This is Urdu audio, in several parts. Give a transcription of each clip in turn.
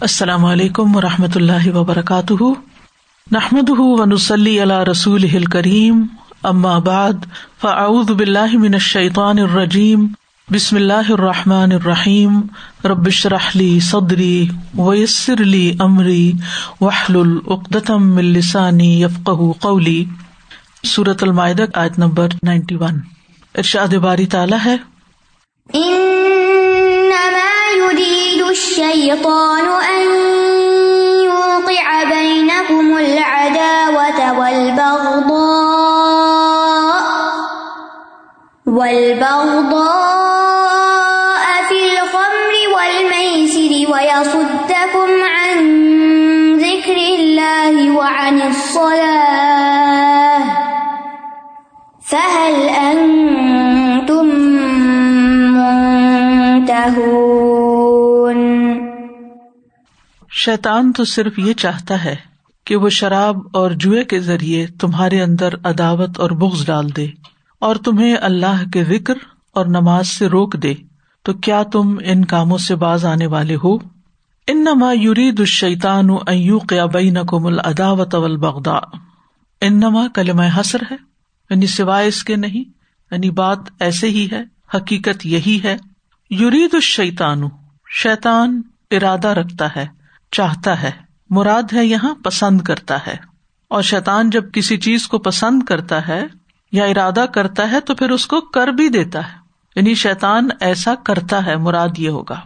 السلام علیکم و رحمۃ اللہ وبرکاتہ۔ نحمد ونسلی علیہ رسول کریم بعد، فاعوذ باللہ من الشیطان الرجیم، بسم اللہ الرحمٰن الرحیم۔ ربش رحلی صدری ویسر علی عمری وحل العقدم السانی یفق قولی۔ صورت المائدہ، آیت نمبر نائنٹی ون ارشاد باری تعالیٰ ہے۔ يريد الشيطان أن يوقع بينكم العداوة والبغضاء والبغضاء في الخمر والميسر ويصدكم عن ذكر الله وعن الصلاة فهل شیتان تو صرف یہ چاہتا ہے کہ وہ شراب اور جوئے کے ذریعے تمہارے اندر عداوت اور بغض ڈال دے اور تمہیں اللہ کے ذکر اور نماز سے روک دے۔ تو کیا تم ان کاموں سے باز آنے والے ہو؟ ان نما یوری دشیتان ایو قیابئی نقم العداوت اول بغدا ان نما کلم حسر ہے یعنی سوائے اس کے نہیں یعنی بات ایسے ہی ہے، حقیقت یہی ہے۔ یورید الشیتان شیتان ارادہ رکھتا ہے۔ چاہتا ہے۔ مراد ہے یہاں پسند کرتا ہے۔ اور شیتان جب کسی چیز کو پسند کرتا ہے یا ارادہ کرتا ہے تو پھر اس کو کر بھی دیتا ہے۔ یعنی شیتان ایسا کرتا ہے، مراد یہ ہوگا۔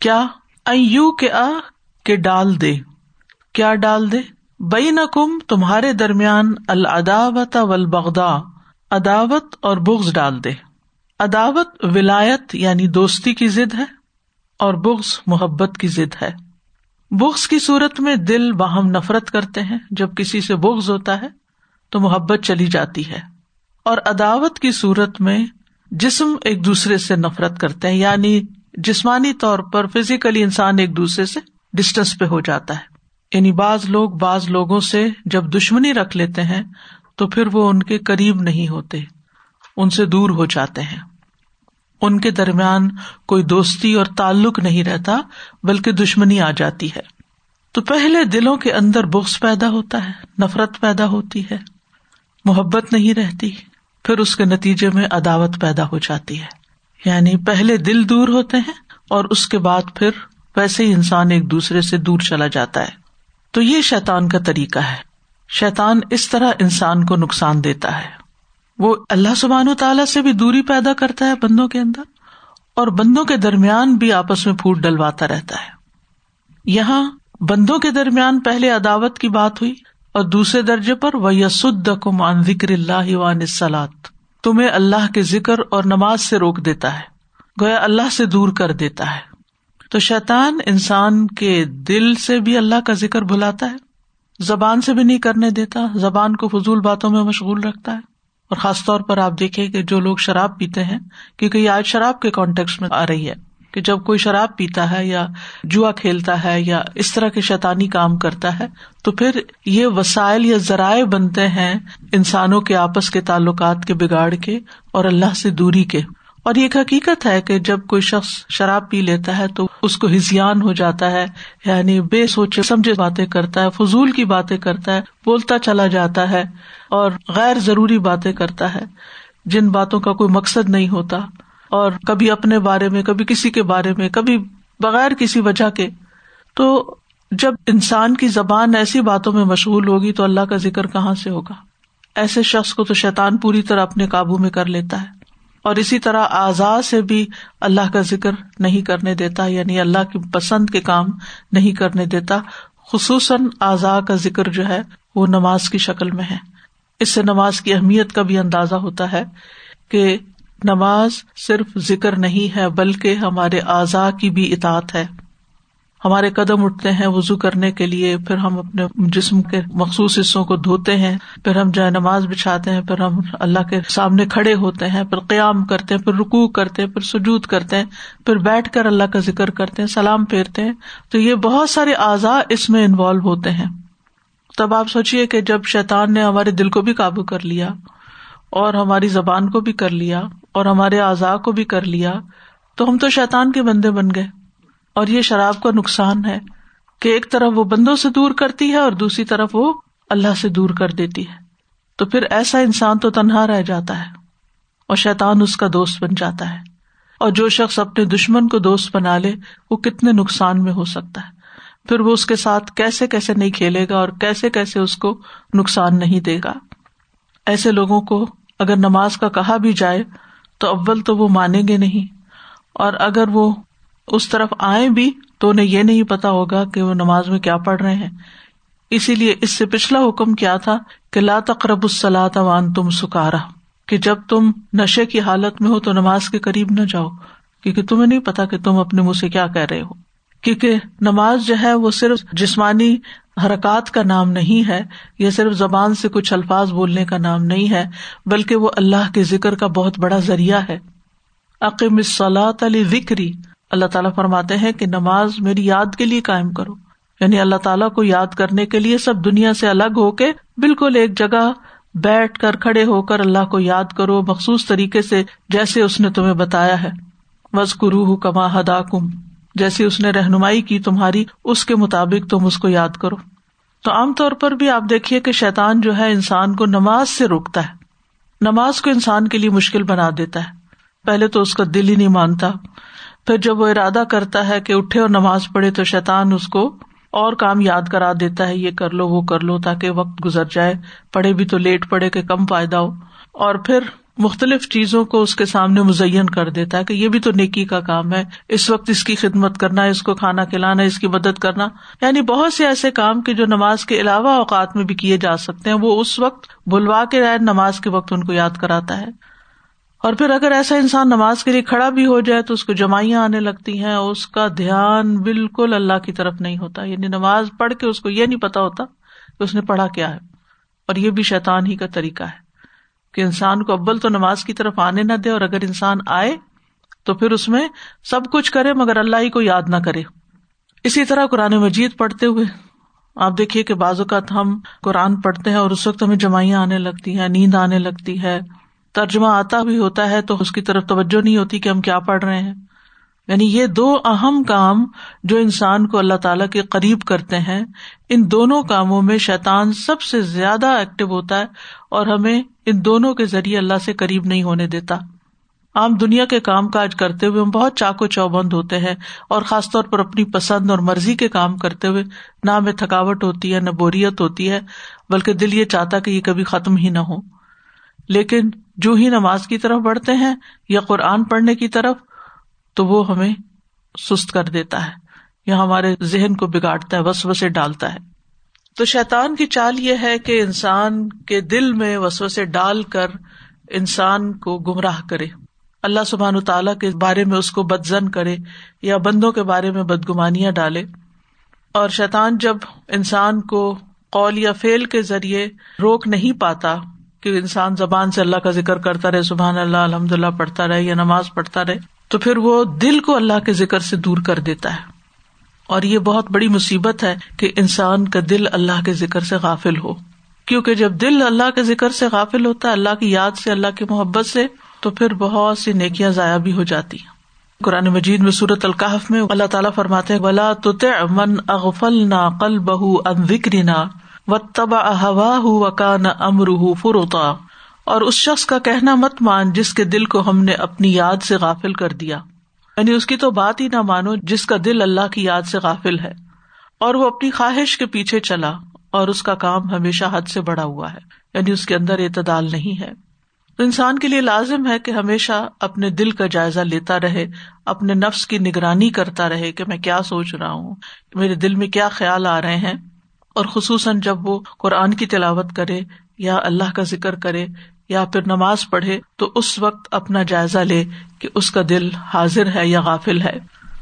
کیا ایو کے آ کے ڈال دے۔ کیا ڈال دے؟ بئی نقم تمہارے درمیان العداوت ولبغدا عداوت اور بغض ڈال دے۔ عداوت ولایت یعنی دوستی کی ضد ہے، اور بغض محبت کی ضد ہے۔ بغض کی صورت میں دل باہم نفرت کرتے ہیں۔ جب کسی سے بغض ہوتا ہے تو محبت چلی جاتی ہے۔ اور عداوت کی صورت میں جسم ایک دوسرے سے نفرت کرتے ہیں یعنی جسمانی طور پر فزیکلی انسان ایک دوسرے سے ڈسٹینس پہ ہو جاتا ہے۔ یعنی بعض لوگ بعض لوگوں سے جب دشمنی رکھ لیتے ہیں تو پھر وہ ان کے قریب نہیں ہوتے، ان سے دور ہو جاتے ہیں۔ ان کے درمیان کوئی دوستی اور تعلق نہیں رہتا، بلکہ دشمنی آ جاتی ہے۔ تو پہلے دلوں کے اندر بکس پیدا ہوتا ہے، نفرت پیدا ہوتی ہے، محبت نہیں رہتی، پھر اس کے نتیجے میں عداوت پیدا ہو جاتی ہے۔ یعنی پہلے دل دور ہوتے ہیں اور اس کے بعد پھر ویسے ہی انسان ایک دوسرے سے دور چلا جاتا ہے۔ تو یہ شیتان کا طریقہ ہے۔ شیتان اس طرح انسان کو نقصان دیتا ہے۔ وہ اللہ سبحان و تعالیٰ سے بھی دوری پیدا کرتا ہے بندوں کے اندر اور بندوں کے درمیان بھی آپس میں پھوٹ ڈلواتا رہتا ہے۔ یہاں بندوں کے درمیان پہلے عداوت کی بات ہوئی اور دوسرے درجے پر وہ یسد مان ذکر اللہ وان سلاد تمہیں اللہ کے ذکر اور نماز سے روک دیتا ہے، گویا اللہ سے دور کر دیتا ہے۔ تو شیطان انسان کے دل سے بھی اللہ کا ذکر بھلاتا ہے، زبان سے بھی نہیں کرنے دیتا، زبان کو فضول باتوں میں مشغول رکھتا ہے۔ اور خاص طور پر آپ دیکھیں کہ جو لوگ شراب پیتے ہیں، کیونکہ یہ آج شراب کے کانٹیکس میں آ رہی ہے کہ جب کوئی شراب پیتا ہے یا جوا کھیلتا ہے یا اس طرح کے شیطانی کام کرتا ہے، تو پھر یہ وسائل یا ذرائع بنتے ہیں انسانوں کے آپس کے تعلقات کے بگاڑ کے اور اللہ سے دوری کے۔ اور یہ ایک حقیقت ہے کہ جب کوئی شخص شراب پی لیتا ہے تو اس کو ہزیان ہو جاتا ہے یعنی بے سوچے، سمجھے باتیں کرتا ہے، فضول کی باتیں کرتا ہے، بولتا چلا جاتا ہے اور غیر ضروری باتیں کرتا ہے۔ جن باتوں کا کوئی مقصد نہیں ہوتا۔ اور کبھی اپنے بارے میں، کبھی کسی کے بارے میں، کبھی بغیر کسی وجہ کے۔ تو جب انسان کی زبان ایسی باتوں میں مشغول ہوگی تو اللہ کا ذکر کہاں سے ہوگا؟ ایسے شخص کو تو شیطان پوری طرح اپنے قابو میں کر لیتا ہے۔ اور اسی طرح اعضاء سے بھی اللہ کا ذکر نہیں کرنے دیتا یعنی اللہ کی پسند کے کام نہیں کرنے دیتا۔ خصوصاً اعضاء کا ذکر جو ہے، وہ نماز کی شکل میں ہے۔ اس سے نماز کی اہمیت کا بھی اندازہ ہوتا ہے کہ نماز صرف ذکر نہیں ہے، بلکہ ہمارے اعضاء کی بھی اطاعت ہے۔ ہمارے قدم اٹھتے ہیں وزو کرنے کے لیے، پھر ہم اپنے جسم کے مخصوص حصوں کو دھوتے ہیں، پھر ہم جائے نماز بچھاتے ہیں، پھر ہم اللہ کے سامنے کھڑے ہوتے ہیں، پھر قیام کرتے ہیں، پھر رکو کرتے ہیں، پھر سجود کرتے ہیں، پھر بیٹھ کر اللہ کا ذکر کرتے ہیں، سلام پھیرتے ہیں۔ تو یہ بہت سارے اعضاء اس میں انوالو ہوتے ہیں۔ تب آپ سوچیے کہ جب شیطان نے ہمارے دل کو بھی قابو کر لیا، اور ہماری زبان کو بھی کر لیا، اور ہمارے اعضاء کو بھی کر لیا، تو ہم تو شیطان کے بندے بن گئے۔ اور یہ شراب کا نقصان ہے کہ ایک طرف وہ بندوں سے دور کرتی ہے اور دوسری طرف وہ اللہ سے دور کر دیتی ہے۔ تو پھر ایسا انسان تو تنہا رہ جاتا ہے اور شیطان اس کا دوست بن جاتا ہے۔ اور جو شخص اپنے دشمن کو دوست بنا لے، وہ کتنے نقصان میں ہو سکتا ہے۔ پھر وہ اس کے ساتھ کیسے کیسے نہیں کھیلے گا اور کیسے کیسے اس کو نقصان نہیں دے گا۔ ایسے لوگوں کو اگر نماز کا کہا بھی جائے، تو اول تو وہ مانیں گے نہیں۔ اور اگر وہ اس طرف آئے بھی تو انہیں یہ نہیں پتا ہوگا کہ وہ نماز میں کیا پڑھ رہے ہیں۔ اسی لیے اس سے پچھلا حکم کیا تھا کہ لا تقرب السلاۃ وان تم سکارا، کہ جب تم نشے کی حالت میں ہو تو نماز کے قریب نہ جاؤ، کیونکہ تمہیں نہیں پتا کہ تم اپنے منہ سے کیا کہہ رہے ہو۔ کیونکہ نماز جو ہے وہ صرف جسمانی حرکات کا نام نہیں ہے، یا صرف زبان سے کچھ الفاظ بولنے کا نام نہیں ہے، بلکہ وہ اللہ کے ذکر کا بہت بڑا ذریعہ ہے۔ عقیم صلاح علی ذکری اللہ تعالیٰ فرماتے ہیں کہ نماز میری یاد کے لیے قائم کرو۔ یعنی اللہ تعالیٰ کو یاد کرنے کے لیے سب دنیا سے الگ ہو کے بالکل ایک جگہ بیٹھ کر کھڑے ہو کر اللہ کو یاد کرو، مخصوص طریقے سے جیسے اس نے تمہیں بتایا ہے۔ وز کما ہدا کم جیسی اس نے رہنمائی کی تمہاری، اس کے مطابق تم اس کو یاد کرو۔ تو عام طور پر بھی آپ دیکھیے کہ شیطان جو ہے انسان کو نماز سے روکتا ہے۔ نماز کو انسان کے لیے مشکل بنا دیتا ہے۔ پہلے تو اس کا دل ہی نہیں مانتا۔ پھر جب وہ ارادہ کرتا ہے کہ اٹھے اور نماز پڑھے تو شیطان اس کو اور کام یاد کرا دیتا ہے، یہ کر لو، وہ کر لو، تاکہ وقت گزر جائے۔ پڑھے بھی تو لیٹ پڑے کہ کم فائدہ ہو۔ اور پھر مختلف چیزوں کو اس کے سامنے مزین کر دیتا ہے کہ یہ بھی تو نیکی کا کام ہے۔ اس وقت اس کی خدمت کرنا، اس کو کھانا کھلانا، اس کی مدد کرنا۔ یعنی بہت سے ایسے کام کے جو نماز کے علاوہ اوقات میں بھی کیے جا سکتے ہیں، وہ اس وقت بلوا کے رائے نماز کے وقت ان کو یاد کراتا ہے۔ اور پھر اگر ایسا انسان نماز کے لیے کھڑا بھی ہو جائے تو اس کو جمائیاں آنے لگتی ہیں، اس کا دھیان بالکل اللہ کی طرف نہیں ہوتا۔ یعنی نماز پڑھ کے اس کو یہ نہیں پتا ہوتا کہ اس نے پڑھا کیا ہے۔ اور یہ بھی شیطان ہی کا طریقہ ہے کہ انسان کو ابل تو نماز کی طرف آنے نہ دے اور اگر انسان آئے تو پھر اس میں سب کچھ کرے مگر اللہ ہی کو یاد نہ کرے۔ اسی طرح قرآن مجید پڑھتے ہوئے آپ دیکھیے کہ بعض اوقات ہم قرآن پڑھتے ہیں اور اس وقت ہمیں جمائیاں آنے لگتی ہیں، نیند آنے لگتی ہے۔ ترجمہ آتا بھی ہوتا ہے تو اس کی طرف توجہ نہیں ہوتی کہ ہم کیا پڑھ رہے ہیں۔ یعنی یہ دو اہم کام جو انسان کو اللہ تعالی کے قریب کرتے ہیں، ان دونوں کاموں میں شیطان سب سے زیادہ ایکٹیو ہوتا ہے اور ہمیں ان دونوں کے ذریعے اللہ سے قریب نہیں ہونے دیتا۔ عام دنیا کے کام کاج کرتے ہوئے ہم بہت چاقو چوبند ہوتے ہیں اور خاص طور پر اپنی پسند اور مرضی کے کام کرتے ہوئے نہ ہمیں تھکاوٹ ہوتی ہے، نہ بوریت ہوتی ہے، بلکہ دل یہ چاہتا کہ یہ کبھی ختم ہی نہ ہو۔ لیکن جو ہی نماز کی طرف بڑھتے ہیں یا قرآن پڑھنے کی طرف، تو وہ ہمیں سست کر دیتا ہے، یا ہمارے ذہن کو بگاڑتا ہے وس وسے ڈالتا ہے۔ تو شیطان کی چال یہ ہے کہ انسان کے دل میں وسوسے ڈال کر انسان کو گمراہ کرے۔ اللہ سبحان تعالیٰ کے بارے میں اس کو بدزن کرے یا بندوں کے بارے میں بدگمانیاں ڈالے۔ اور شیطان جب انسان کو قول یا فیل کے ذریعے روک نہیں پاتا کہ انسان زبان سے اللہ کا ذکر کرتا رہے، سبحان اللہ الحمد اللہ پڑھتا رہے یا نماز پڑھتا رہے، تو پھر وہ دل کو اللہ کے ذکر سے دور کر دیتا ہے۔ اور یہ بہت بڑی مصیبت ہے کہ انسان کا دل اللہ کے ذکر سے غافل ہو۔ کیونکہ جب دل اللہ کے ذکر سے غافل ہوتا ہے، اللہ کی یاد سے، اللہ کی محبت سے، تو پھر بہت سی نیکیاں ضائع بھی ہو جاتی ہیں۔ قرآن مجید میں صورت القاف میں اللہ تعالیٰ فرماتے بلا تو من اغفل نہ قل بہ ان وکری نہ و تبا ہوا ہُو کا نہ امر فروتا اور اس شخص کا کہنا مت مان جس کے دل کو ہم نے اپنی یاد سے غافل کر دیا۔ یعنی اس کی تو بات ہی نہ مانو جس کا دل اللہ کی یاد سے غافل ہے۔ اور وہ اپنی خواہش کے پیچھے چلا اور اس کا کام ہمیشہ حد سے بڑا ہوا ہے۔ یعنی اس کے اندر اعتدال نہیں ہے۔ تو انسان کے لیے لازم ہے کہ ہمیشہ اپنے دل کا جائزہ لیتا رہے، اپنے نفس کی نگرانی کرتا رہے کہ میں کیا سوچ رہا ہوں، میرے دل میں کیا خیال آ رہے ہیں۔ اور خصوصاً جب وہ قرآن کی تلاوت کرے یا اللہ کا ذکر کرے یا پھر نماز پڑھے تو اس وقت اپنا جائزہ لے کہ اس کا دل حاضر ہے یا غافل ہے۔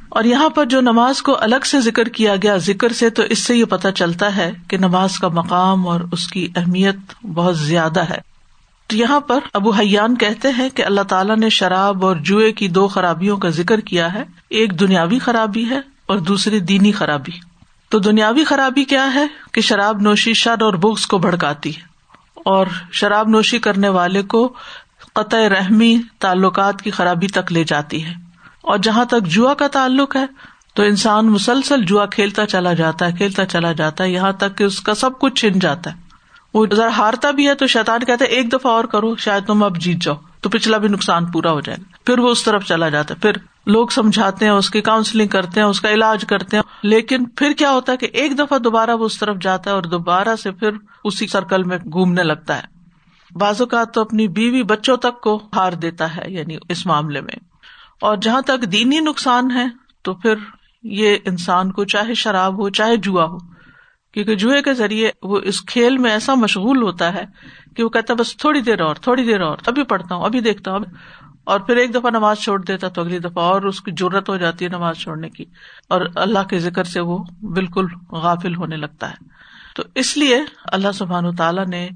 اور یہاں پر جو نماز کو الگ سے ذکر کیا گیا ذکر سے تو اس سے یہ پتا چلتا ہے کہ نماز کا مقام اور اس کی اہمیت بہت زیادہ ہے۔ تو یہاں پر ابو حیان کہتے ہیں کہ اللہ تعالیٰ نے شراب اور جوئے کی دو خرابیوں کا ذکر کیا ہے۔ ایک دنیاوی خرابی ہے اور دوسری دینی خرابی۔ تو دنیاوی خرابی کیا ہے کہ شراب نوشی شر اور بغض کو بھڑکاتی ہے اور شراب نوشی کرنے والے کو قطع رحمی تعلقات کی خرابی تک لے جاتی ہے اور جہاں تک جوا کا تعلق ہے تو انسان مسلسل جوا کھیلتا چلا جاتا ہے، کھیلتا چلا جاتا ہے، یہاں تک کہ اس کا سب کچھ چھن جاتا ہے۔ وہ ذرا ہارتا بھی ہے تو شیطان کہتا ہے، ایک دفعہ اور کرو، شاید تم اب جیت جاؤ، تو پچھلا بھی نقصان پورا ہو جائے گا۔ پھر وہ اس طرف چلا جاتا ہے، پھر لوگ سمجھاتے ہیں، اس کی کاؤنسلنگ کرتے ہیں، اس کا علاج کرتے ہیں۔ لیکن پھر کیا ہوتا ہے کہ ایک دفعہ دوبارہ وہ اس طرف جاتا ہے اور دوبارہ سے پھر اسی سرکل میں گھومنے لگتا ہے۔ بازو کا تو اپنی بیوی بچوں تک کو ہار دیتا ہے یعنی اس معاملے میں۔ اور جہاں تک دینی نقصان ہے، تو پھر یہ انسان کو چاہے شراب ہو، چاہے جوا ہو، کیونکہ جوئے کے ذریعے وہ اس کھیل میں ایسا مشغول ہوتا ہے کہ وہ کہتا ہے، بس تھوڑی دیر اور، تھوڑی دیر اور، ابھی پڑھتا ہوں، ابھی دیکھتا ہوں اور پھر ایک دفعہ نماز چھوڑ دیتا تو اگلی دفعہ اور اس کی ضرورت ہو جاتی ہے نماز چھوڑنے کی اور اللہ کے ذکر سے وہ بالکل غافل ہونے لگتا ہے۔ تو اس لیے اللہ سبحان و تعالیٰ نے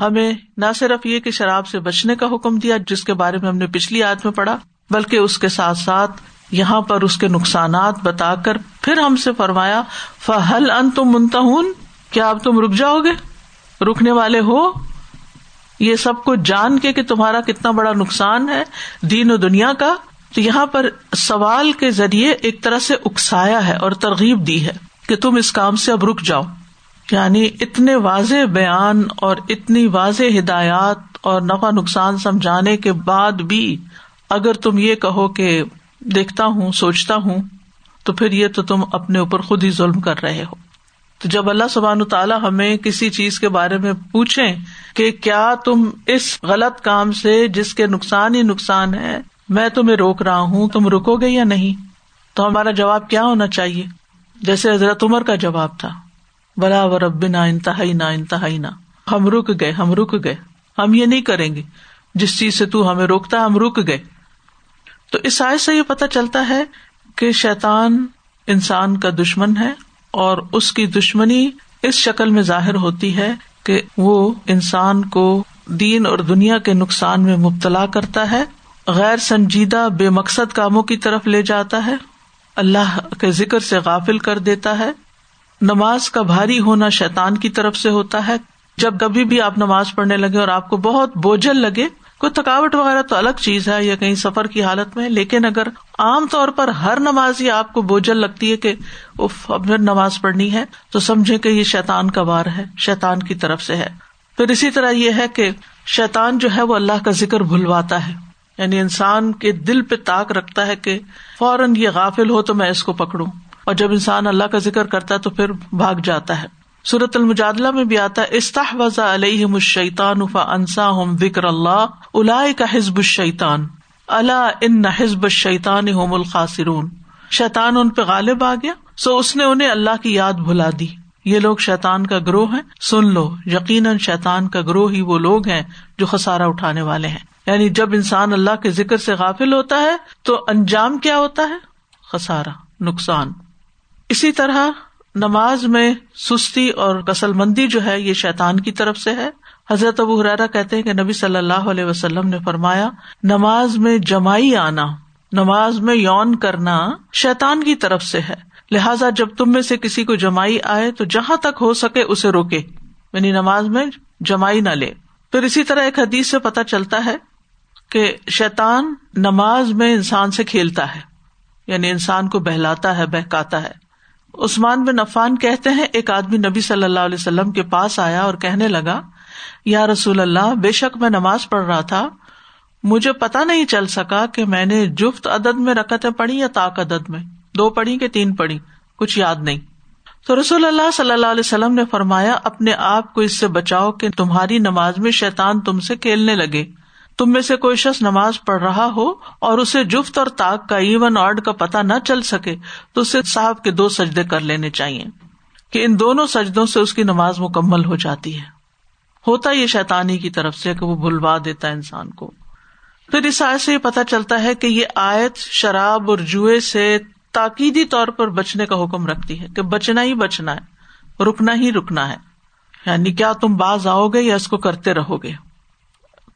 ہمیں نہ صرف یہ کہ شراب سے بچنے کا حکم دیا جس کے بارے میں ہم نے پچھلی آدمی میں پڑھا، بلکہ اس کے ساتھ ساتھ یہاں پر اس کے نقصانات بتا کر پھر ہم سے فرمایا فہل ان تم منتا کیا اب تم رک جاؤ گے؟ رکنے والے ہو؟ یہ سب کچھ جان کے کہ تمہارا کتنا بڑا نقصان ہے دین و دنیا کا، تو یہاں پر سوال کے ذریعے ایک طرح سے اکسایا ہے اور ترغیب دی ہے کہ تم اس کام سے اب رک جاؤ۔ یعنی اتنے واضح بیان اور اتنی واضح ہدایات اور نفع نقصان سمجھانے کے بعد بھی اگر تم یہ کہو کہ دیکھتا ہوں، سوچتا ہوں، تو پھر یہ تو تم اپنے اوپر خود ہی ظلم کر رہے ہو۔ تو جب اللہ سبحان تعالیٰ ہمیں کسی چیز کے بارے میں پوچھے کہ کیا تم اس غلط کام سے جس کے نقصان ہی نقصان ہے، میں تمہیں روک رہا ہوں، تم رکو گے یا نہیں؟ تو ہمارا جواب کیا ہونا چاہیے؟ جیسے حضرت عمر کا جواب تھا، بلا و رب نہ انتہائی نہ انتہائی نہ ہم رک گئے، ہم رک گئے، ہم یہ نہیں کریں گے، جس چیز سے تو ہمیں روکتا ہم رک گئے۔ تو اس سائز سے یہ پتا چلتا ہے کہ شیتان انسان کا دشمن ہے اور اس کی دشمنی اس شکل میں ظاہر ہوتی ہے کہ وہ انسان کو دین اور دنیا کے نقصان میں مبتلا کرتا ہے، غیر سنجیدہ بے مقصد کاموں کی طرف لے جاتا ہے، اللہ کے ذکر سے غافل کر دیتا ہے۔ نماز کا بھاری ہونا شیتان کی طرف سے ہوتا ہے۔ جب کبھی بھی آپ نماز پڑھنے لگے اور آپ کو بہت بوجھل لگے کوئی تھکاوٹ وغیرہ تو الگ چیز ہے یا کہیں سفر کی حالت میں، لیکن اگر عام طور پر ہر نماز ہی آپ کو بوجھل لگتی ہے کہ اب نماز پڑھنی ہے، تو سمجھے کہ یہ شیتان کا وار ہے شیتان کی طرف سے ہے۔ پھر اسی طرح یہ ہے کہ شیتان جو ہے وہ اللہ کا ذکر بھلواتا ہے۔ یعنی انسان کے دل پہ تاک رکھتا ہے کہ فوراً یہ غافل ہو تو میں اس کو پکڑوں۔ اور جب انسان اللہ کا ذکر کرتا ہے تو پھر بھاگ جاتا ہے۔ سورت المجادلہ میں بھی آتا ہے استاح وزا علیہ مشیتان فا انسا ہم وکر اللہ الا کا حزب الشیطان اللہ ان حزب شیطان ہوم الخاصرون شیطان ان پہ غالب آ گیا، سو اس نے انہیں اللہ کی یاد بھلا دی۔ یہ لوگ شیطان کا گروہ ہے سن لو، یقیناً شیطان کا گروہ ہی وہ لوگ ہیں جو خسارا اٹھانے والے ہیں۔ یعنی جب انسان اللہ کے ذکر سے غافل ہوتا ہے، تو انجام کیا ہوتا ہے؟ خسارا نقصان۔ اسی طرح نماز میں سستی اور کسل مندی جو ہے یہ شیطان کی طرف سے ہے۔ حضرت ابو حرارا کہتے ہیں کہ نبی صلی اللہ علیہ وسلم نے فرمایا، نماز میں جمائی آنا، نماز میں یون کرنا شیطان کی طرف سے ہے۔ لہٰذا جب تم میں سے کسی کو جمائی آئے تو جہاں تک ہو سکے اسے روکے یعنی نماز میں جمائی نہ لے۔ پھر اسی طرح ایک حدیث سے پتہ چلتا ہے کہ شیطان نماز میں انسان سے کھیلتا ہے یعنی انسان کو بہلاتا ہے، بہکاتا ہے۔ عثمان بن عفان کہتے ہیں، ایک آدمی نبی صلی اللہ علیہ وسلم کے پاس آیا اور کہنے لگا، یا رسول اللہ، بے شک میں نماز پڑھ رہا تھا، مجھے پتا نہیں چل سکا کہ میں نے جفت عدد میں رکتیں پڑھی یا تاک عدد میں، دو پڑھی کہ تین پڑھی، کچھ یاد نہیں۔ تو رسول اللہ صلی اللہ علیہ وسلم نے فرمایا، اپنے آپ کو اس سے بچاؤ کہ تمہاری نماز میں شیتان تم سے کھیلنے لگے۔ تم میں سے کوئی شخص نماز پڑھ رہا ہو اور اسے جفت اور تاک کا ایون آڈ کا پتا نہ چل سکے، تو اسے صاحب کے دو سجدے کر لینے چاہیے کہ ان دونوں سجدوں سے اس کی نماز مکمل ہو جاتی ہے۔ ہوتا یہ شیتانی کی طرف سے کہ وہ بھلوا دیتا ہے انسان کو۔ پھر اس آیت سے یہ پتا چلتا ہے کہ یہ آیت شراب اور جوئے سے تاکیدی طور پر بچنے کا حکم رکھتی ہے کہ بچنا ہی بچنا ہے، رکنا ہی رکنا ہے۔ یعنی کیا تم باز آؤ گے یا اس کو کرتے رہو گے؟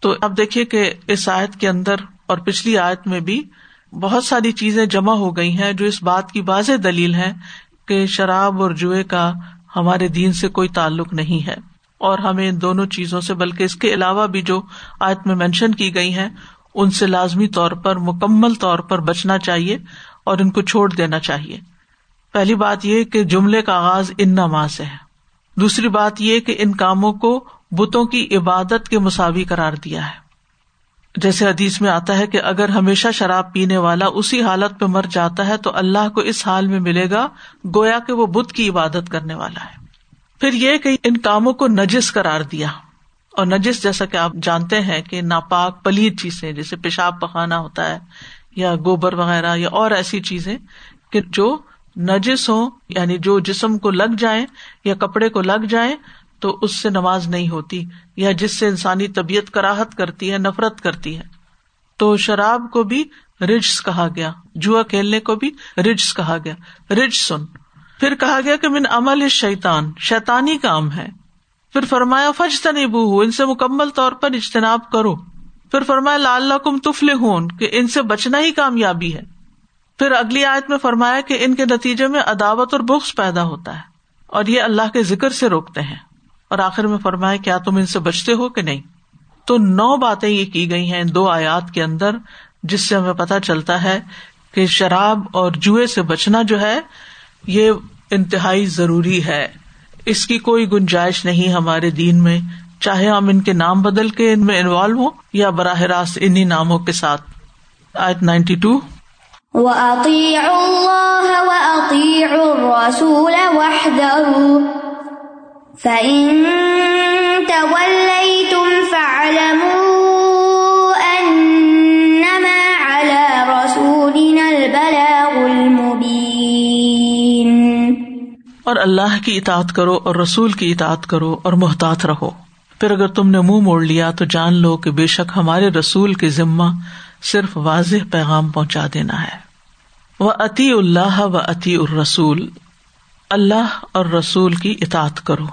تو اب دیکھیے کہ اس آیت کے اندر اور پچھلی آیت میں بھی بہت ساری چیزیں جمع ہو گئی ہیں جو اس بات کی واضح دلیل ہے کہ شراب اور جوئے کا ہمارے دین سے کوئی تعلق نہیں ہے اور ہمیں ان دونوں چیزوں سے، بلکہ اس کے علاوہ بھی جو آیت میں مینشن کی گئی ہیں، ان سے لازمی طور پر، مکمل طور پر بچنا چاہیے اور ان کو چھوڑ دینا چاہیے۔ پہلی بات یہ کہ جملے کا آغاز ان نما سے ہے۔ دوسری بات یہ کہ ان کاموں کو بتوں کی عبادت کے مساوی قرار دیا ہے۔ جیسے حدیث میں آتا ہے کہ اگر ہمیشہ شراب پینے والا اسی حالت پہ مر جاتا ہے تو اللہ کو اس حال میں ملے گا گویا کہ وہ بت کی عبادت کرنے والا ہے۔ پھر یہ کہ ان کاموں کو نجس قرار دیا۔ اور نجس جیسا کہ آپ جانتے ہیں کہ ناپاک پلیت چیزیں جیسے پیشاب پخانا ہوتا ہے یا گوبر وغیرہ یا اور ایسی چیزیں کہ جو نجس ہو یعنی جو جسم کو لگ جائیں یا کپڑے کو لگ جائیں تو اس سے نماز نہیں ہوتی، یا جس سے انسانی طبیعت کراہت کرتی ہے، نفرت کرتی ہے۔ تو شراب کو بھی رجس کہا گیا، جوا کھیلنے کو بھی رجس کہا گیا۔ رج سن۔ پھر کہا گیا کہ من عمل شیتان شیتانی کام ہے۔ پھر فرمایا فج تنبو ہو ان سے مکمل طور پر اجتناب کرو۔ پھر فرمایا لال کم تفل ہوں کہ ان سے بچنا ہی کامیابی ہے۔ پھر اگلی آیت میں فرمایا کہ ان کے نتیجے میں عداوت اور بخش پیدا ہوتا ہے اور یہ اللہ کے ذکر سے روکتے ہیں اور آخر میں فرمایا کیا تم ان سے بچتے ہو کہ نہیں؟ تو نو باتیں یہ کی گئی ہیں ان دو آیات کے اندر جس سے ہمیں پتا چلتا ہے کہ شراب اور جوئے سے بچنا جو ہے، یہ انتہائی ضروری ہے۔ اس کی کوئی گنجائش نہیں ہمارے دین میں، چاہے ہم ان کے نام بدل کے ان میں انوالو ہوں یا براہ راست انہیں ناموں کے ساتھ۔ آیت نائنٹی ٹو وَأَطِيعُوا اللَّهَ وَأَطِيعُوا الرَّسُولَ وَاحْذَرُوا فَإِن تَوَلَّيْتُمْ فَاعْلَمُوا أَنَّمَا عَلَى رَسُولِنَا الْبَلَاغُ الْمُبِينُ اور اللہ کی اطاعت کرو اور رسول کی اطاعت کرو اور محتاط رہو۔ پھر اگر تم نے منہ موڑ لیا تو جان لو کہ بے شک ہمارے رسول کے ذمہ صرف واضح پیغام پہنچا دینا ہے۔ وہ عطی اللہ و عطی الرسول۔ اللہ اور رسول کی اطاعت کرو۔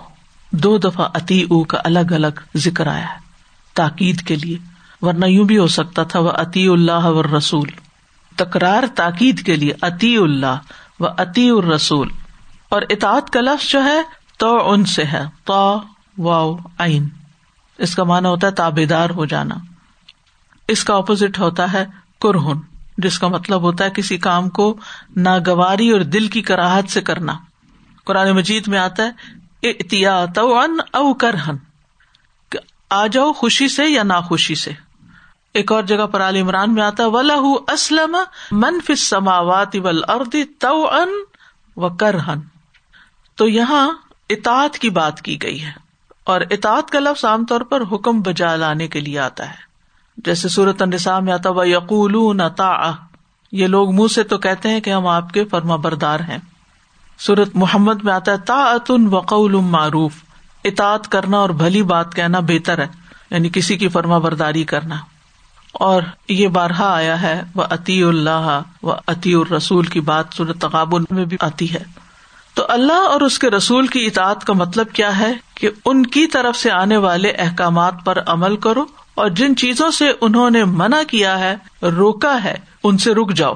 دو دفعہ اتی او کا الگ الگ ذکر آیا ہے۔ تاکید کے لیے۔ ورنہ یوں بھی ہو سکتا تھا وہ اتی اللہ و رسول تکرار تاکید کے لیے۔ اتی اللہ و اتی الرسول۔ اور اطاط کا لفظ جو ہے تو ان سے ہے۔ تو واؤ آئین اس کا مانا ہوتا ہے تابے دار ہو جانا۔ اس کا اپوزٹ ہوتا ہے کرہن۔ جس کا مطلب ہوتا ہے کسی کام کو ناگواری اور دل کی کراہت سے کرنا۔ قرآن مجید میں آتا ہے او کرہن آ جاؤ خوشی سے یا ناخوشی سے۔ ایک اور جگہ پر عال عمران میں آتا و اسلم منف سماوات تو ان و کرہن تو یہاں اطاط کی بات کی گئی ہے۔ اور اطاط کا لفظ عام طور پر حکم بجا لانے کے لیے آتا ہے۔ جیسے سورت النساء میں آتا و یقول یہ لوگ منہ سے تو کہتے ہیں کہ ہم آپ کے فرما بردار ہیں۔ سورت محمد میں آتا ہے تا وقول معروف۔ اطاط کرنا اور بھلی بات کہنا بہتر ہے یعنی کسی کی فرما برداری کرنا۔ اور یہ بارہا آیا ہے، وہ عطی اللہ و عطی الرسول کی بات سورت تقابل میں بھی آتی ہے۔ تو اللہ اور اس کے رسول کی اطاعت کا مطلب کیا ہے؟ کہ ان کی طرف سے آنے والے احکامات پر عمل کرو اور جن چیزوں سے انہوں نے منع کیا ہے، روکا ہے، ان سے رک جاؤ۔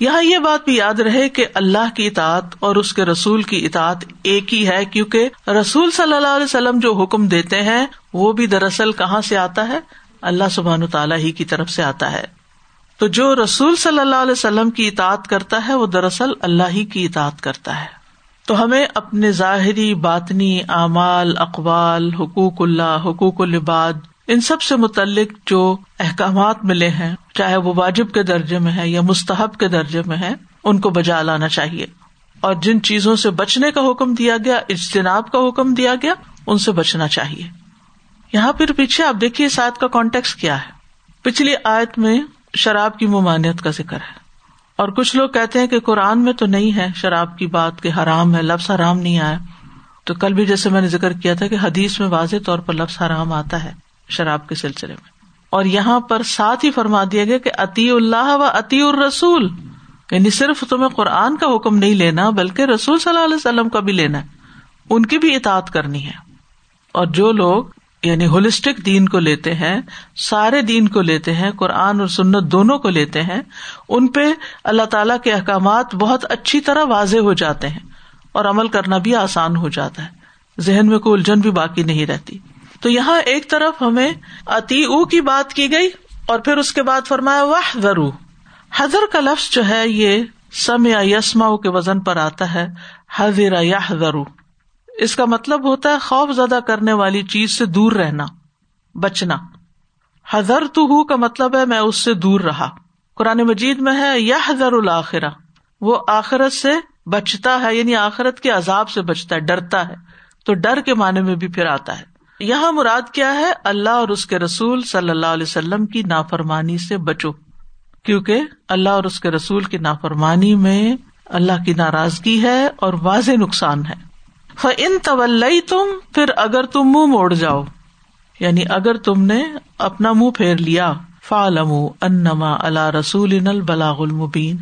یہاں یہ بات بھی یاد رہے کہ اللہ کی اطاعت اور اس کے رسول کی اطاعت ایک ہی ہے، کیونکہ رسول صلی اللہ علیہ وسلم جو حکم دیتے ہیں، وہ بھی دراصل کہاں سے آتا ہے؟ اللہ سبحان تعالیٰ ہی کی طرف سے آتا ہے۔ تو جو رسول صلی اللہ علیہ وسلم کی اطاعت کرتا ہے، وہ دراصل اللہ ہی کی اطاعت کرتا ہے۔ تو ہمیں اپنے ظاہری باطنی اعمال، اقوال، حقوق اللہ، حقوق العباد ان سب سے متعلق جو احکامات ملے ہیں، چاہے وہ واجب کے درجے میں ہے یا مستحب کے درجے میں ہے ان کو بجا لانا چاہیے۔ اور جن چیزوں سے بچنے کا حکم دیا گیا، اجتناب کا حکم دیا گیا، ان سے بچنا چاہیے۔ یہاں پھر پیچھے آپ دیکھیے سات کا کانٹیکس کیا ہے۔ پچھلی آیت میں شراب کی ممانعت کا ذکر ہے۔ اور کچھ لوگ کہتے ہیں کہ قرآن میں تو نہیں ہے، شراب کی بات کہ حرام ہے، لفظ حرام نہیں آیا۔ تو کل بھی جیسے میں نے ذکر کیا تھا کہ حدیث میں واضح طور پر لفظ حرام آتا ہے۔ شراب کے سلسلے میں۔ اور یہاں پر ساتھ ہی فرما دیا گیا کہ عطی اللہ و عطی الرسول۔ یعنی صرف تمہیں قرآن کا حکم نہیں لینا، بلکہ رسول صلی اللہ علیہ وسلم کا بھی لینا ہے۔ ان کی بھی اطاعت کرنی ہے۔ اور جو لوگ یعنی ہولسٹک دین کو لیتے ہیں، سارے دین کو لیتے ہیں، قرآن اور سنت دونوں کو لیتے ہیں، ان پہ اللہ تعالی کے احکامات بہت اچھی طرح واضح ہو جاتے ہیں۔ اور عمل کرنا بھی آسان ہو جاتا ہے۔ ذہن میں کوئی الجھن بھی باقی نہیں رہتی۔ تو یہاں ایک طرف ہمیں اتی او کی بات کی گئی اور پھر اس کے بعد فرمایا وہ ضرور حضر کا لفظ جو ہے یہ سم یا یسما کے وزن پر آتا ہے حضر یا حضرو اس کا مطلب ہوتا ہے خوف زدہ کرنے والی چیز سے دور رہنا، بچنا۔ حضر تو ہوں کا مطلب ہے میں اس سے دور رہا۔ قرآن مجید میں ہے یا حضر الآخرا وہ آخرت سے بچتا ہے یعنی آخرت کے عذاب سے بچتا ہے، ڈرتا ہے۔ تو ڈر کے معنی میں بھی پھر آتا ہے۔ یہاں مراد کیا ہے؟ اللہ اور اس کے رسول صلی اللہ علیہ وسلم کی نافرمانی سے بچو۔ کیونکہ اللہ اور اس کے رسول کی نافرمانی میں اللہ کی ناراضگی ہے اور واضح نقصان ہے۔ ان طول تم پھر اگر تم منہ موڑ جاؤ۔ یعنی اگر تم نے اپنا منہ پھیر لیا۔ فالم انما اللہ رسول البلاغ المبین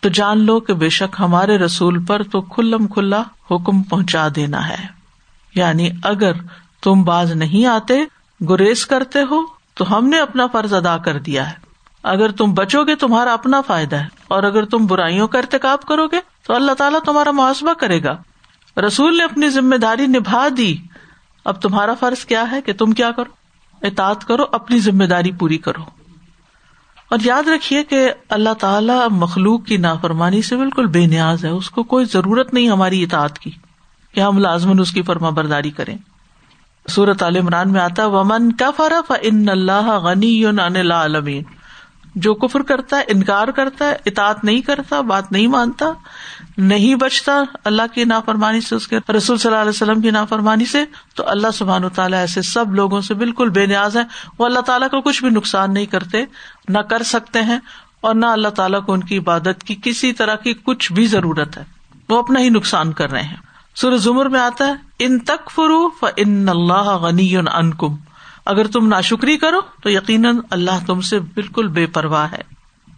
تو جان لو کہ بے شک ہمارے رسول پر تو کھلم کھلا حکم پہنچا دینا ہے۔ یعنی اگر تم باز نہیں آتے، گریز کرتے ہو، تو ہم نے اپنا فرض ادا کر دیا ہے۔ اگر تم بچو گے، تمہارا اپنا فائدہ ہے۔ اور اگر تم برائیوں کا ارتقاب کرو گے، تو اللہ تعالیٰ تمہارا محاسبہ کرے گا۔ رسول نے اپنی ذمہ داری نبھا دی۔ اب تمہارا فرض کیا ہے کہ تم کیا کرو؟ اطاط کرو، اپنی ذمہ داری پوری کرو۔ اور یاد رکھیے کہ اللہ تعالیٰ مخلوق کی نافرمانی سے بالکل بے نیاز ہے۔ اس کو کوئی ضرورت نہیں ہماری اطاعت کی کہ ہم لازمن اس کی فرما برداری کریں۔ سورت عال عمران میں آتا ومن کا فرف ان اللہ غنی عالمین جو کفر کرتا ہے، انکار کرتا ہے اطاط نہیں کرتا، بات نہیں مانتا، نہیں بچتا اللہ کی نافرمانی سے، اس کے رسول صلی اللہ علیہ وسلم کی نافرمانی سے، تو اللہ سبحان تعالیٰ ایسے سب لوگوں سے بالکل بے نیاز ہے وہ اللہ تعالیٰ کو کچھ بھی نقصان نہیں کرتے، نہ کر سکتے ہیں، اور نہ اللہ تعالیٰ کو ان کی عبادت کی کسی طرح کی کچھ بھی ضرورت ہے۔ وہ اپنا ہی نقصان کر رہے ہیں۔ سر زمر میں آتا ہے، ان تک فرو ان اللہ غنی ان کم اگر تم ناشکری کرو تو یقیناً اللہ تم سے بالکل بے پرواہ ہے۔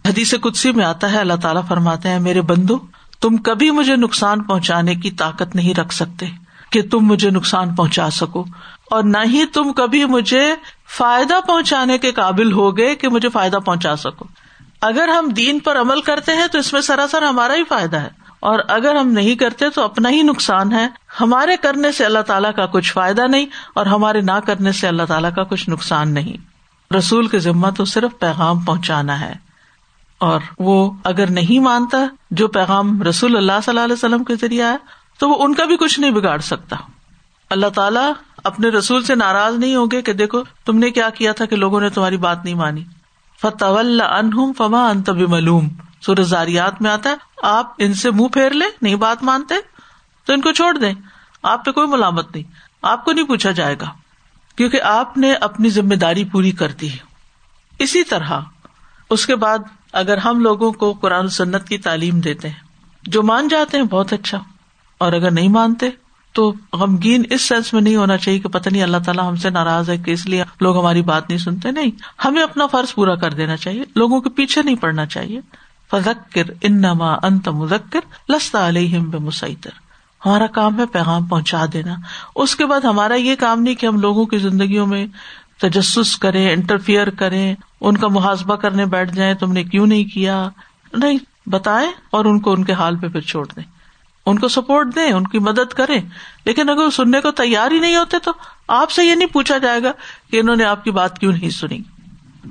حدیث کدسی میں آتا ہے، اللہ تعالیٰ فرماتے ہیں، میرے بندو، تم کبھی مجھے نقصان پہنچانے کی طاقت نہیں رکھ سکتے کہ تم مجھے نقصان پہنچا سکو۔ اور نہ ہی تم کبھی مجھے فائدہ پہنچانے کے قابل ہو گئے کہ مجھے فائدہ پہنچا سکو۔ اگر ہم دین پر عمل کرتے ہیں تو اس میں سراسر ہمارا ہی فائدہ ہے۔ اور اگر ہم نہیں کرتے تو اپنا ہی نقصان ہے۔ ہمارے کرنے سے اللہ تعالیٰ کا کچھ فائدہ نہیں اور ہمارے نہ کرنے سے اللہ تعالیٰ کا کچھ نقصان نہیں۔ رسول کے ذمہ تو صرف پیغام پہنچانا ہے۔ اور وہ اگر نہیں مانتا جو پیغام رسول اللہ صلی اللہ علیہ وسلم کے ذریعے آیا تو وہ ان کا بھی کچھ نہیں بگاڑ سکتا۔ اللہ تعالیٰ اپنے رسول سے ناراض نہیں ہوگے کہ دیکھو، تم نے کیا کیا تھا کہ لوگوں نے تمہاری بات نہیں مانی۔ فتح انہم فما انتب معلوم سورج زاریات میں آتا ہے، آپ ان سے منہ پھیر لیں، نہیں بات مانتے، تو ان کو چھوڑ دیں۔ آپ پہ کوئی ملامت نہیں۔ آپ کو نہیں پوچھا جائے گا، کیونکہ آپ نے اپنی ذمہ داری پوری کر دی اسی طرح، اس کے بعد اگر ہم لوگوں کو قرآن سنت کی تعلیم دیتے ہیں، جو مان جاتے ہیں، بہت اچھا۔ اور اگر نہیں مانتے، تو غمگین اس سینس میں نہیں ہونا چاہیے کہ پتہ نہیں اللہ تعالیٰ ہم سے ناراض ہے، کہ اس لیے لوگ ہماری بات نہیں سنتے۔ نہیں، ہمیں اپنا فرض پورا کر دینا چاہیے، لوگوں کے پیچھے نہیں پڑنا چاہیے۔ فذکر انما انت مذکر لستا علیہم بمسیطر۔ ہمارا کام ہے پیغام پہنچا دینا۔ اس کے بعد ہمارا یہ کام نہیں کہ ہم لوگوں کی زندگیوں میں تجسس کریں، انٹرفیئر کریں، ان کا محاسبہ کرنے بیٹھ جائیں، تم نے کیوں نہیں کیا؟ نہیں، بتائیں اور ان کو ان کے حال پہ پھر چھوڑ دیں۔ ان کو سپورٹ دیں، ان کی مدد کریں۔ لیکن اگر سننے کو تیار ہی نہیں ہوتے تو آپ سے یہ نہیں پوچھا جائے گا کہ انہوں نے آپ کی بات کیوں نہیں سنی۔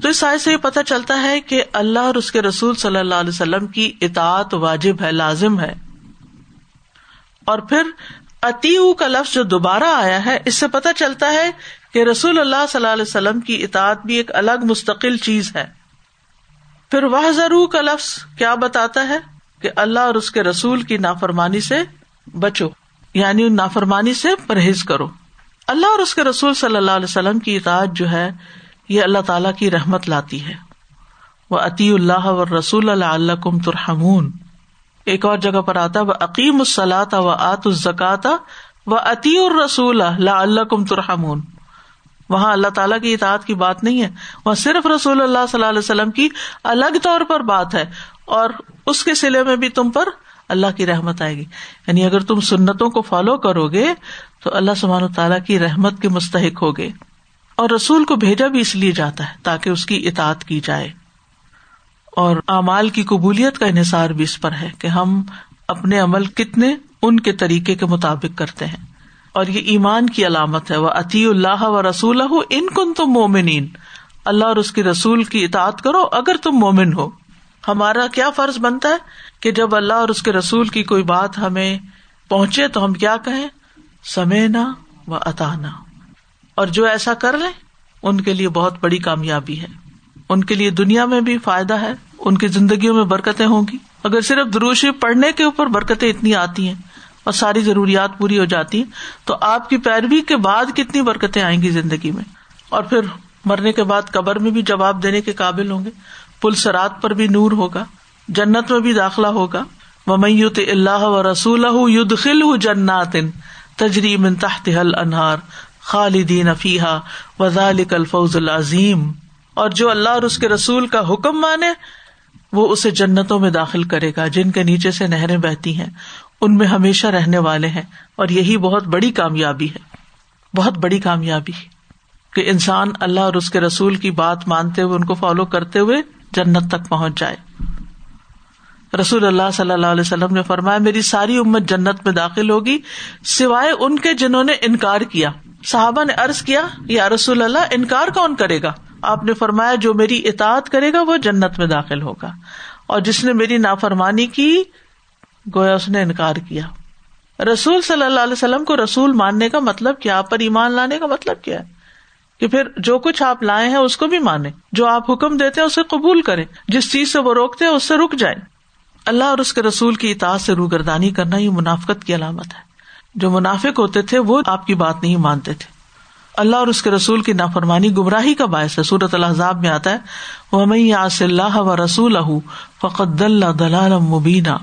تو اس سائز سے یہ پتا چلتا ہے کہ اللہ اور اس کے رسول صلی اللہ علیہ وسلم کی اطاعت واجب ہے، لازم ہے۔ اور پھر اتیو کا لفظ جو دوبارہ آیا ہے، اس سے پتا چلتا ہے کہ رسول اللہ صلی اللہ علیہ وسلم کی اطاعت بھی ایک الگ مستقل چیز ہے۔ پھر وہ ضرور کا لفظ کیا بتاتا ہے؟ کہ اللہ اور اس کے رسول کی نافرمانی سے بچو یعنی نافرمانی سے پرہیز کرو۔ اللہ اور اس کے رسول صلی اللہ علیہ وسلم کی اطاعت جو ہے یہ اللہ تعالیٰ کی رحمت لاتی ہے۔ وہ عطی اللہ و رسول اللہ اللہ کم ترحمون۔ ایک اور جگہ پر آتا وہ عقیم السلاط و آت الزکاتا و عطی الرسول اللہ اللہ کم ترحمون۔ وہاں اللہ تعالیٰ کی اطاعت کی بات نہیں ہے، وہاں صرف رسول اللہ صلی اللہ علیہ وسلم کی الگ طور پر بات ہے۔ اور اس کے سلے میں بھی تم پر اللہ کی رحمت آئے گی۔ یعنی اگر تم سنتوں کو فالو کرو گے، تو اللہ سبحانہ تعالیٰ کی رحمت کے مستحق ہوگے اور رسول کو بھیجا بھی اس لیے جاتا ہے تاکہ اس کی اطاعت کی جائے۔ اور اعمال کی قبولیت کا انحصار بھی اس پر ہے کہ ہم اپنے عمل کتنے ان کے طریقے کے مطابق کرتے ہیں۔ اور یہ ایمان کی علامت ہے۔ وہ عطی اللہ و رسول ان کن تم مومنین اللہ اور اس کے رسول کی اطاعت کرو اگر تم مومن ہو۔ ہمارا کیا فرض بنتا ہے کہ جب اللہ اور اس کے رسول کی کوئی بات ہمیں پہنچے تو ہم کیا کہیں؟ سمے نہ و اتانا اور جو ایسا کر لیں، ان کے لیے بہت بڑی کامیابی ہے۔ ان کے لیے دنیا میں بھی فائدہ ہے، ان کی زندگیوں میں برکتیں ہوں گی۔ اگر صرف دروشی پڑھنے کے اوپر برکتیں اتنی آتی ہیں اور ساری ضروریات پوری ہو جاتی ہیں، تو آپ کی پیروی کے بعد کتنی برکتیں آئیں گی زندگی میں؟ اور پھر مرنے کے بعد قبر میں بھی جواب دینے کے قابل ہوں گے۔ پل سرات پر بھی نور ہوگا، جنت میں بھی داخلہ ہوگا۔ میت اللہ و رسول خل جنات تجری من تحت حل انہار خالدین افیحا وزالک الفوز العظیم۔ اور جو اللہ اور اس کے رسول کا حکم مانے، وہ اسے جنتوں میں داخل کرے گا، جن کے نیچے سے نہریں بہتی ہیں۔ ان میں ہمیشہ رہنے والے ہیں۔ اور یہی بہت بڑی کامیابی ہے۔ بہت بڑی کامیابی کہ انسان اللہ اور اس کے رسول کی بات مانتے ہوئے، ان کو فالو کرتے ہوئے جنت تک پہنچ جائے۔ رسول اللہ صلی اللہ علیہ وسلم نے فرمایا، میری ساری امت جنت میں داخل ہوگی، سوائے ان کے جنہوں نے انکار کیا۔ صحابہ نے ارض کیا، یا رسول اللہ، انکار کون کرے گا؟ آپ نے فرمایا، جو میری اطاعت کرے گا، وہ جنت میں داخل ہوگا۔ اور جس نے میری نافرمانی کی، گویا اس نے انکار کیا۔ رسول صلی اللہ علیہ وسلم کو رسول ماننے کا مطلب کیا؟ آپ پر ایمان لانے کا مطلب کیا ہے؟ کہ پھر جو کچھ آپ لائے ہیں، اس کو بھی مانے جو آپ حکم دیتے ہیں، اسے قبول کریں۔ جس چیز سے وہ روکتے ہیں، اس سے رک جائیں۔ اللہ اور اس کے رسول کی اطاعت سے روگردانی کرنا یہ منافقت کی علامت ہے۔ جو منافق ہوتے تھے، وہ آپ کی بات نہیں مانتے تھے۔ اللہ اور اس کے رسول کی نافرمانی گمراہی کا باعث ہے۔ سورت الحضاب میں آتا ہے وہ اللہ و رسول فقط اللہ دلال مبینہ